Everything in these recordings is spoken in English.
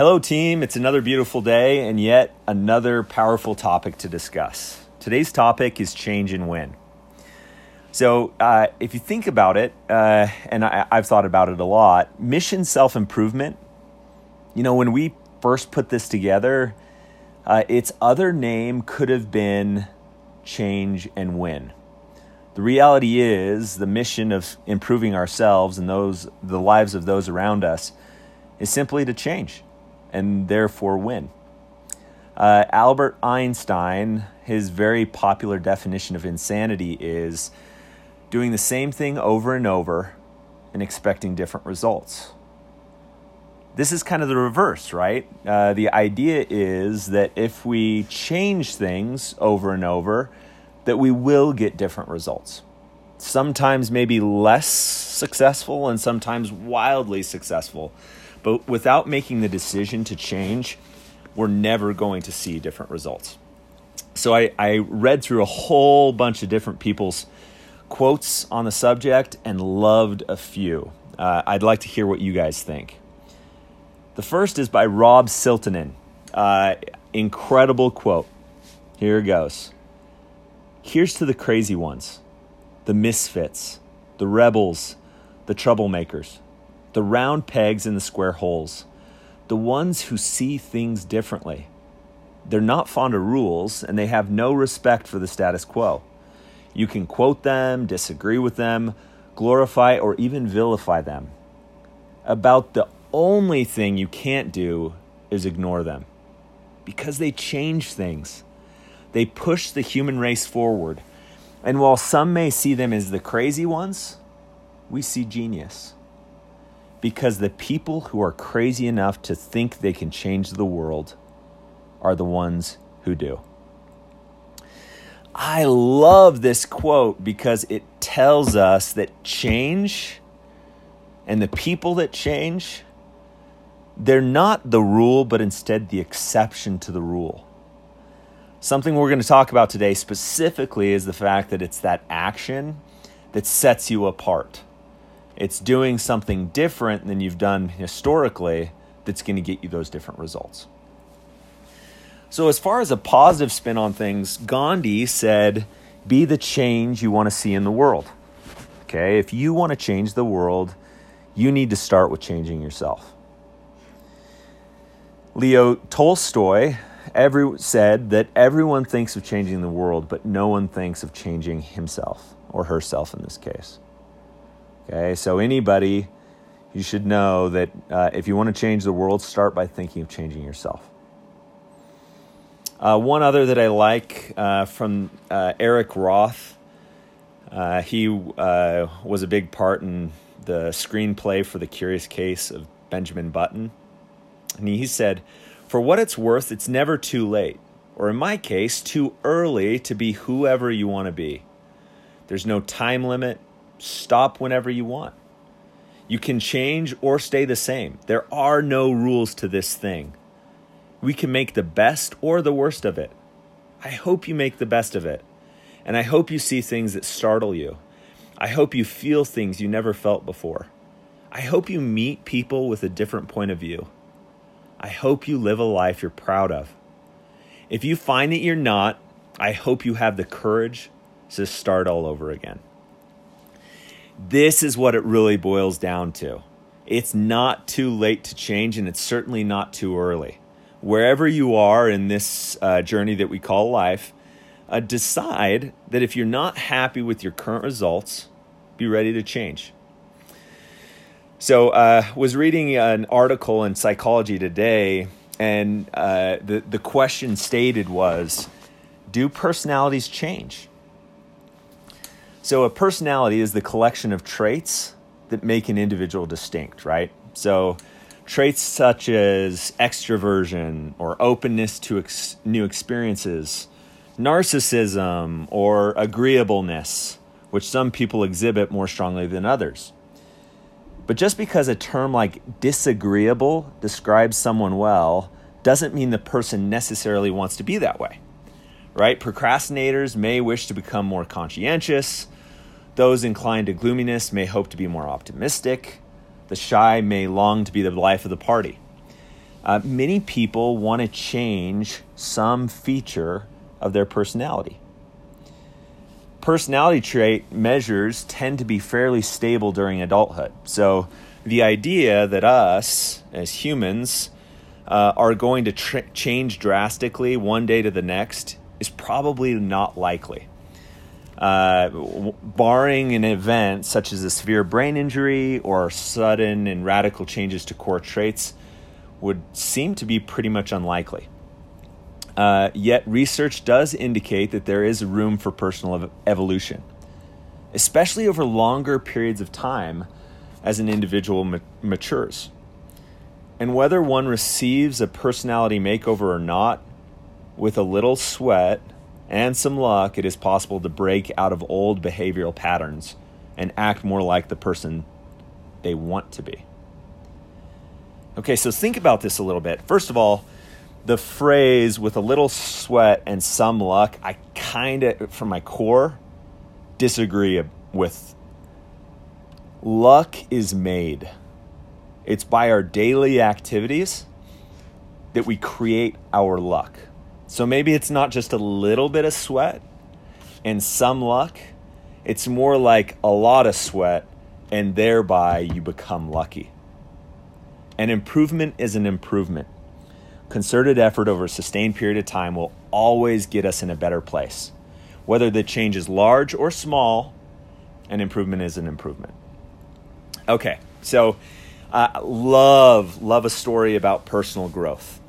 Hello, team. It's another beautiful day and yet another powerful topic to discuss. Today's topic is change and win. So, uh, if you think about it, uh, and I, I've thought about it a lot, mission self improvement, you know, when we first put this together, uh, its other name could have been change and win. The reality is, the mission of improving ourselves and those the lives of those around us is simply to change and therefore win. Uh, Albert Einstein, his very popular definition of insanity is doing the same thing over and over and expecting different results. This is kind of the reverse, right? Uh, the idea is that if we change things over and over, that we will get different results. Sometimes maybe less successful and sometimes wildly successful. But without making the decision to change, we're never going to see different results. So I, I read through a whole bunch of different people's quotes on the subject and loved a few. Uh, I'd like to hear what you guys think. The first is by Rob Siltanen. Uh, incredible quote. Here it goes. Here's to the crazy ones, the misfits, the rebels, the troublemakers, the round pegs in the square holes, the ones who see things differently. They're not fond of rules and they have no respect for the status quo. You can quote them, disagree with them, glorify or even vilify them. About the only thing you can't do is ignore them because they change things. They push the human race forward. And while some may see them as the crazy ones, we see genius. Because the people who are crazy enough to think they can change the world are the ones who do. I love this quote because it tells us that change and the people that change, they're not the rule, but instead the exception to the rule. Something we're going to talk about today specifically is the fact that it's that action that sets you apart. It's doing something different than you've done historically that's going to get you those different results. So, as far as a positive spin on things, Gandhi said, Be the change you want to see in the world. Okay, if you want to change the world, you need to start with changing yourself. Leo Tolstoy every, said that everyone thinks of changing the world, but no one thinks of changing himself or herself in this case. Okay, so anybody, you should know that uh, if you want to change the world, start by thinking of changing yourself. Uh, one other that I like uh, from uh, Eric Roth, uh, he uh, was a big part in the screenplay for The Curious Case of Benjamin Button. And he said, For what it's worth, it's never too late, or in my case, too early to be whoever you want to be. There's no time limit, Stop whenever you want. You can change or stay the same. There are no rules to this thing. We can make the best or the worst of it. I hope you make the best of it. And I hope you see things that startle you. I hope you feel things you never felt before. I hope you meet people with a different point of view. I hope you live a life you're proud of. If you find that you're not, I hope you have the courage to start all over again. This is what it really boils down to. It's not too late to change, and it's certainly not too early. Wherever you are in this uh, journey that we call life, uh, decide that if you're not happy with your current results, be ready to change. So, uh, was reading an article in Psychology Today, and uh, the the question stated was, "Do personalities change?" So, a personality is the collection of traits that make an individual distinct, right? So, traits such as extroversion or openness to ex- new experiences, narcissism or agreeableness, which some people exhibit more strongly than others. But just because a term like disagreeable describes someone well doesn't mean the person necessarily wants to be that way right? Procrastinators may wish to become more conscientious. Those inclined to gloominess may hope to be more optimistic. The shy may long to be the life of the party. uh, many people want to change some feature of their personality. Personality trait measures tend to be fairly stable during adulthood. So, the idea that us as humans uh, are going to change drastically one day to the next is probably not likely. Uh, barring an event such as a severe brain injury or sudden and radical changes to core traits, would seem to be pretty much unlikely. Uh, yet, research does indicate that there is room for personal ev- evolution, especially over longer periods of time as an individual ma- matures. And whether one receives a personality makeover or not, with a little sweat and some luck, it is possible to break out of old behavioral patterns and act more like the person they want to be. Okay, so think about this a little bit. First of all, the phrase with a little sweat and some luck, I kind of, from my core, disagree with. Luck is made. It's by our daily activities that we create our luck. So maybe it's not just a little bit of sweat and some luck, it's more like a lot of sweat, and thereby you become lucky. An improvement is an improvement. Concerted effort over a sustained period of time will always get us in a better place. Whether the change is large or small, an improvement is an improvement. Okay, so uh, love love a story about personal growth.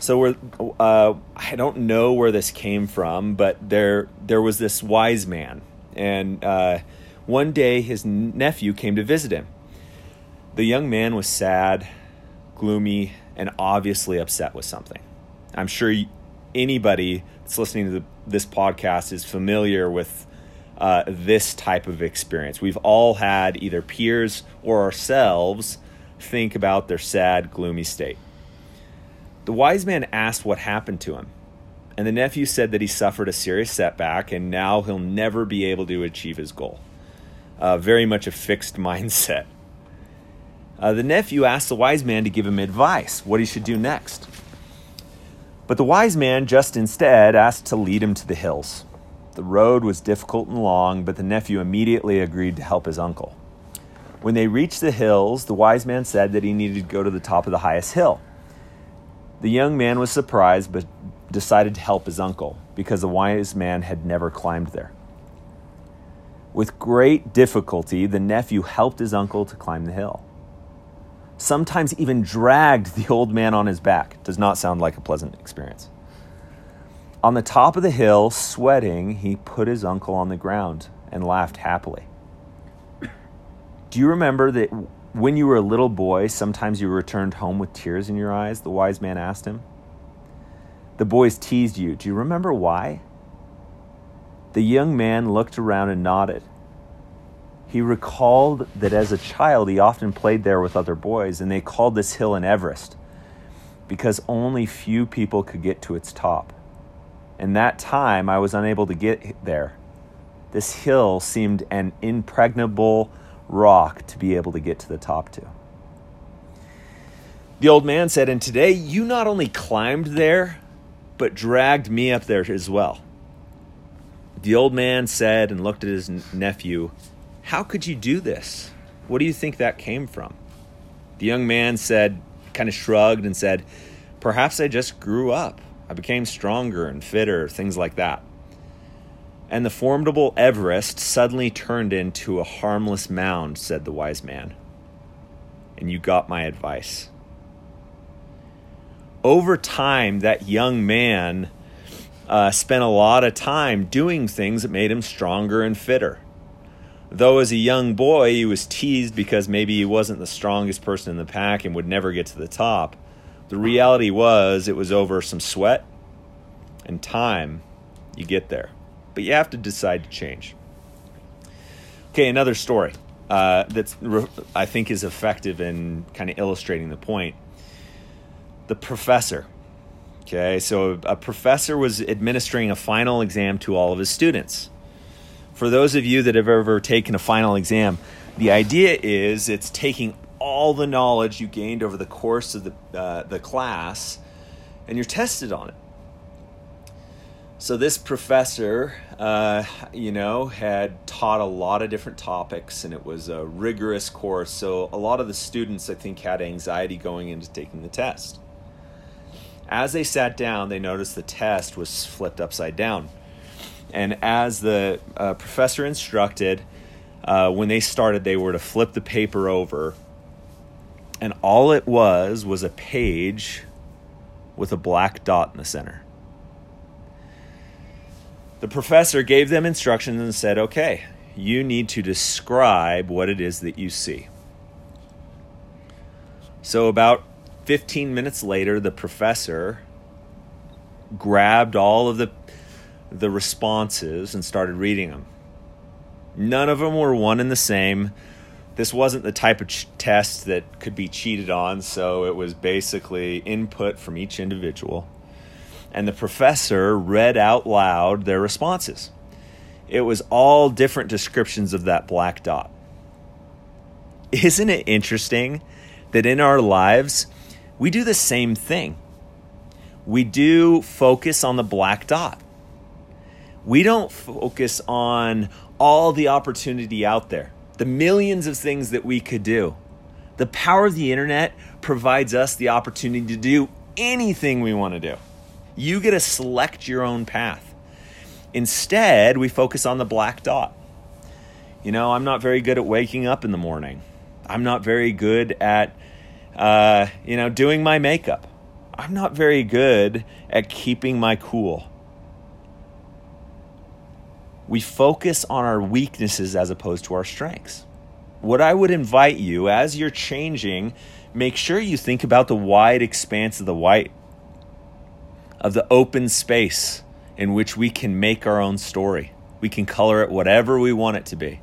So we're uh, I don't know where this came from, but there there was this wise man, and uh, one day his nephew came to visit him. The young man was sad, gloomy, and obviously upset with something. I'm sure anybody that's listening to this podcast is familiar with uh, this type of experience. We've all had either peers or ourselves think about their sad, gloomy state. The wise man asked what happened to him, and the nephew said that he suffered a serious setback and now he'll never be able to achieve his goal. Uh, very much a fixed mindset. Uh, the nephew asked the wise man to give him advice, what he should do next. But the wise man just instead asked to lead him to the hills. The road was difficult and long, but the nephew immediately agreed to help his uncle. When they reached the hills, the wise man said that he needed to go to the top of the highest hill. The young man was surprised, but decided to help his uncle because the wise man had never climbed there. With great difficulty, the nephew helped his uncle to climb the hill. Sometimes even dragged the old man on his back. Does not sound like a pleasant experience. On the top of the hill, sweating, he put his uncle on the ground and laughed happily. Do you remember that when you were a little boy, sometimes you returned home with tears in your eyes? The wise man asked him. The boys teased you. Do you remember why? The young man looked around and nodded. He recalled that as a child he often played there with other boys, and they called this hill an Everest because only few people could get to its top. In that time, I was unable to get there. This hill seemed an impregnable rock to be able to get to the top to. The old man said, And today you not only climbed there, but dragged me up there as well. The old man said and looked at his nephew, How could you do this? What do you think that came from? The young man said, kind of shrugged and said, Perhaps I just grew up. I became stronger and fitter, things like that. And the formidable Everest suddenly turned into a harmless mound, said the wise man. And you got my advice. Over time, that young man uh, spent a lot of time doing things that made him stronger and fitter. Though as a young boy, he was teased because maybe he wasn't the strongest person in the pack and would never get to the top the reality was, it was over some sweat and time. You get there. But you have to decide to change. Okay, another story uh, that I think is effective in kind of illustrating the point. The professor. Okay, so a professor was administering a final exam to all of his students. For those of you that have ever taken a final exam, the idea is it's taking all the knowledge you gained over the course of the, uh, the class, and you're tested on it. So this professor, uh, you know, had taught a lot of different topics, and it was a rigorous course. So a lot of the students, I think, had anxiety going into taking the test. As they sat down, they noticed the test was flipped upside down. And as the uh, professor instructed, uh, when they started, they were to flip the paper over. And all it was was a page with a black dot in the center. The professor gave them instructions and said, okay, you need to describe what it is that you see. So, about 15 minutes later, the professor grabbed all of the, the responses and started reading them. None of them were one and the same. This wasn't the type of ch- test that could be cheated on, so it was basically input from each individual and the professor read out loud their responses. It was all different descriptions of that black dot. Isn't it interesting that in our lives, we do the same thing? We do focus on the black dot. We don't focus on all the opportunity out there, the millions of things that we could do. The power of the internet provides us the opportunity to do anything we want to do. You get to select your own path. Instead, we focus on the black dot. You know, I'm not very good at waking up in the morning. I'm not very good at, uh, you know, doing my makeup. I'm not very good at keeping my cool. We focus on our weaknesses as opposed to our strengths. What I would invite you as you're changing, make sure you think about the wide expanse of the white of the open space in which we can make our own story. We can color it whatever we want it to be.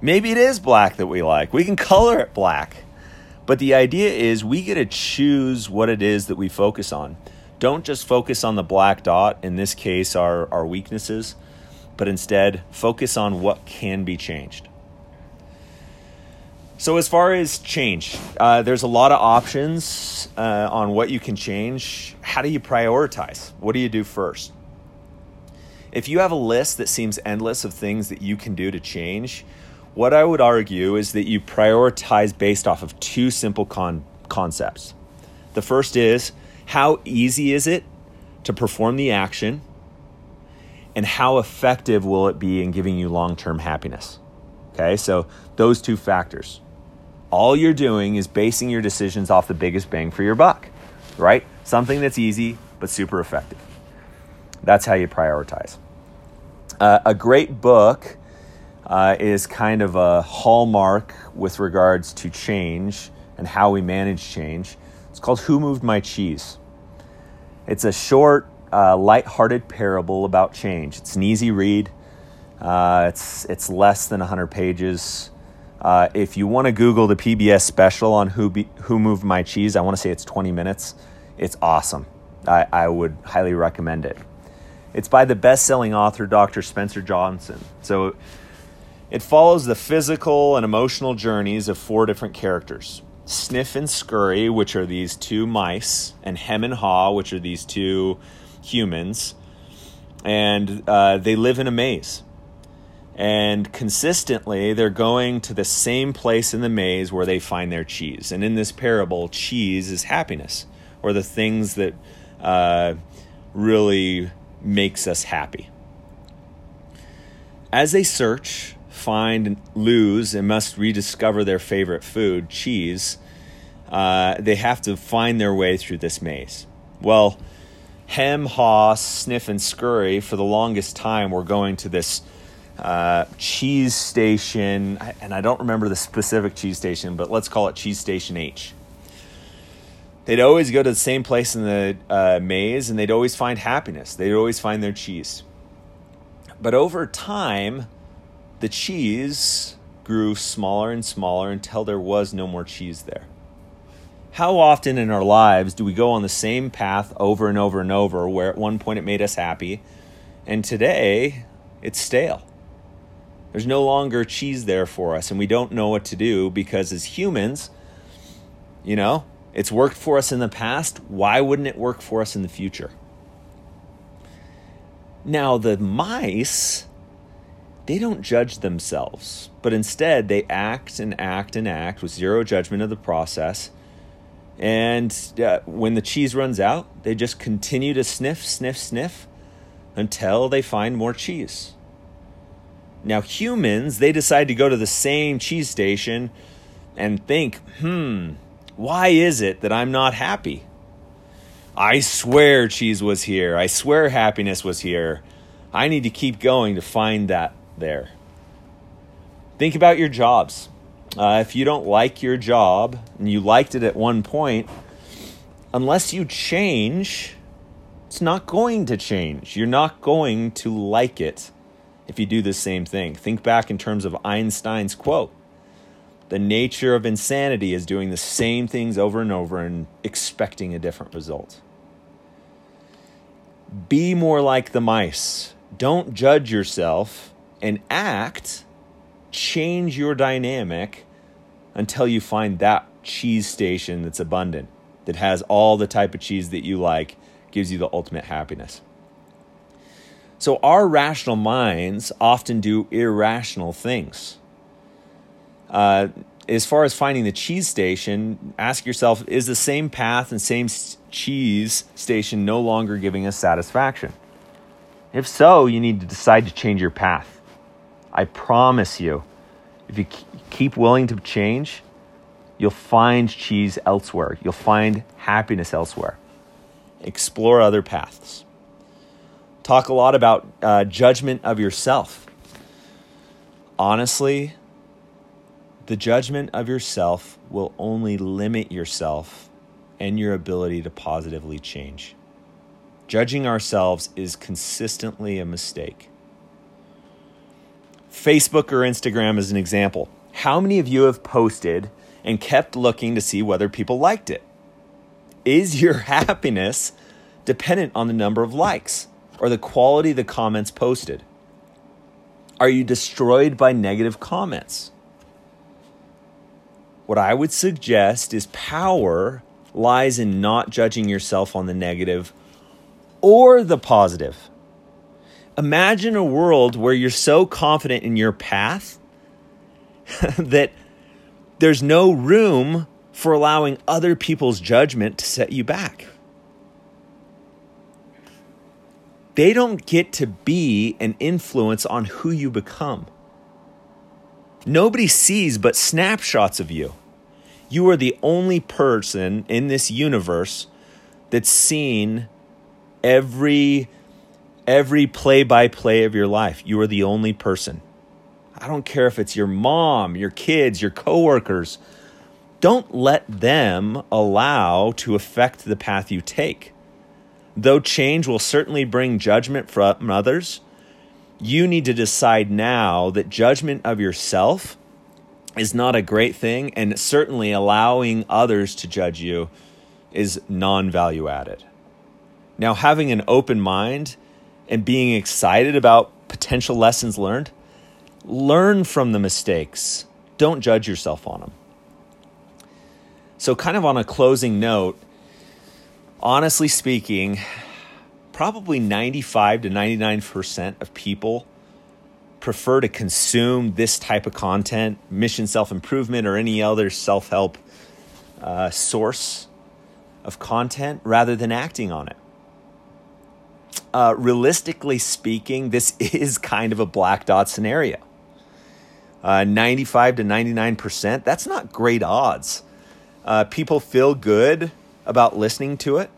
Maybe it is black that we like. We can color it black. But the idea is we get to choose what it is that we focus on. Don't just focus on the black dot, in this case, our, our weaknesses, but instead focus on what can be changed. So, as far as change, uh, there's a lot of options uh, on what you can change. How do you prioritize? What do you do first? If you have a list that seems endless of things that you can do to change, what I would argue is that you prioritize based off of two simple con- concepts. The first is how easy is it to perform the action, and how effective will it be in giving you long term happiness? Okay, so those two factors all you're doing is basing your decisions off the biggest bang for your buck, right? Something that's easy but super effective. That's how you prioritize. Uh, a great book uh, is kind of a hallmark with regards to change and how we manage change. It's called Who Moved My Cheese? It's a short, uh, light-hearted parable about change. It's an easy read. Uh, it's it's less than 100 pages. Uh, if you want to Google the PBS special on who be, who moved my cheese, I want to say it's 20 minutes. It's awesome. I, I would highly recommend it. It's by the best-selling author Dr. Spencer Johnson. So it follows the physical and emotional journeys of four different characters: Sniff and Scurry, which are these two mice, and Hem and Haw, which are these two humans, and uh, they live in a maze and consistently they're going to the same place in the maze where they find their cheese. And in this parable, cheese is happiness, or the things that uh, really makes us happy. As they search, find, lose, and must rediscover their favorite food, cheese, uh, they have to find their way through this maze. Well, Hem, Haw, Sniff, and Scurry, for the longest time, were going to this uh, cheese station, and I don't remember the specific cheese station, but let's call it cheese station H. They'd always go to the same place in the uh, maze and they'd always find happiness. They'd always find their cheese. But over time, the cheese grew smaller and smaller until there was no more cheese there. How often in our lives do we go on the same path over and over and over where at one point it made us happy and today it's stale? There's no longer cheese there for us, and we don't know what to do because as humans, you know, it's worked for us in the past. Why wouldn't it work for us in the future? Now, the mice, they don't judge themselves, but instead they act and act and act with zero judgment of the process. And uh, when the cheese runs out, they just continue to sniff, sniff, sniff until they find more cheese. Now, humans, they decide to go to the same cheese station and think, hmm, why is it that I'm not happy? I swear cheese was here. I swear happiness was here. I need to keep going to find that there. Think about your jobs. Uh, if you don't like your job and you liked it at one point, unless you change, it's not going to change. You're not going to like it if you do the same thing. Think back in terms of Einstein's quote The nature of insanity is doing the same things over and over and expecting a different result. Be more like the mice. Don't judge yourself and act, change your dynamic until you find that cheese station that's abundant, that has all the type of cheese that you like, gives you the ultimate happiness. So, our rational minds often do irrational things. Uh, as far as finding the cheese station, ask yourself is the same path and same cheese station no longer giving us satisfaction? If so, you need to decide to change your path. I promise you, if you keep willing to change, you'll find cheese elsewhere. You'll find happiness elsewhere. Explore other paths. Talk a lot about uh, judgment of yourself. Honestly, the judgment of yourself will only limit yourself and your ability to positively change. Judging ourselves is consistently a mistake. Facebook or Instagram is an example. How many of you have posted and kept looking to see whether people liked it? Is your happiness dependent on the number of likes or the quality of the comments posted? Are you destroyed by negative comments? What I would suggest is power lies in not judging yourself on the negative or the positive. Imagine a world where you're so confident in your path that there's no room for allowing other people's judgment to set you back. They don't get to be an influence on who you become. Nobody sees but snapshots of you. You are the only person in this universe that's seen every every play by play of your life. You are the only person. I don't care if it's your mom, your kids, your coworkers. Don't let them allow to affect the path you take. Though change will certainly bring judgment from others, you need to decide now that judgment of yourself is not a great thing, and certainly allowing others to judge you is non value added. Now, having an open mind and being excited about potential lessons learned, learn from the mistakes. Don't judge yourself on them. So, kind of on a closing note, honestly speaking, probably 95 to 99% of people prefer to consume this type of content, mission self improvement, or any other self help uh, source of content, rather than acting on it. Uh, realistically speaking, this is kind of a black dot scenario. Uh, 95 to 99%, that's not great odds. Uh, people feel good about listening to it.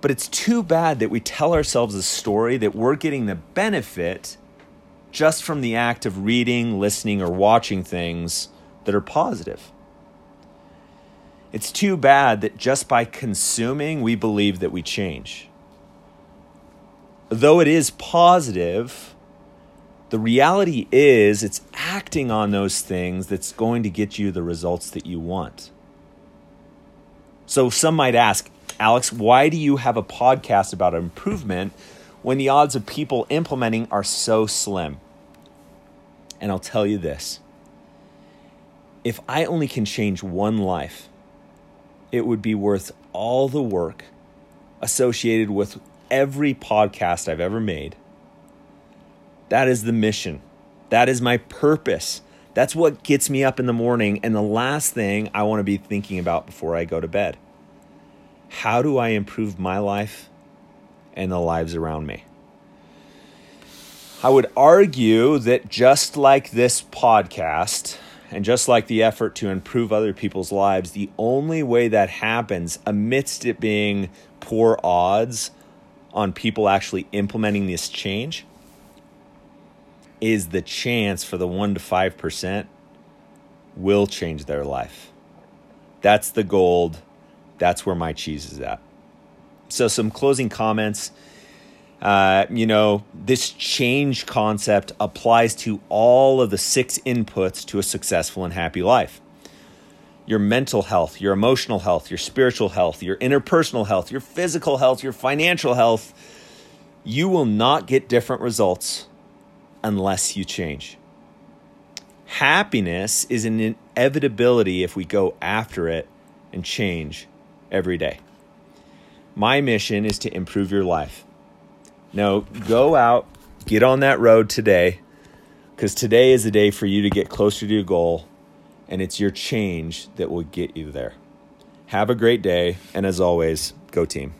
But it's too bad that we tell ourselves a story that we're getting the benefit just from the act of reading, listening, or watching things that are positive. It's too bad that just by consuming, we believe that we change. Though it is positive, the reality is it's acting on those things that's going to get you the results that you want. So some might ask, Alex, why do you have a podcast about improvement when the odds of people implementing are so slim? And I'll tell you this if I only can change one life, it would be worth all the work associated with every podcast I've ever made. That is the mission. That is my purpose. That's what gets me up in the morning. And the last thing I want to be thinking about before I go to bed. How do I improve my life and the lives around me? I would argue that just like this podcast, and just like the effort to improve other people's lives, the only way that happens amidst it being poor odds on people actually implementing this change is the chance for the 1 to 5% will change their life. That's the gold. That's where my cheese is at. So, some closing comments. Uh, you know, this change concept applies to all of the six inputs to a successful and happy life your mental health, your emotional health, your spiritual health, your interpersonal health, your physical health, your financial health. You will not get different results unless you change. Happiness is an inevitability if we go after it and change every day. My mission is to improve your life. Now, go out, get on that road today, because today is the day for you to get closer to your goal, and it's your change that will get you there. Have a great day, and as always, go team.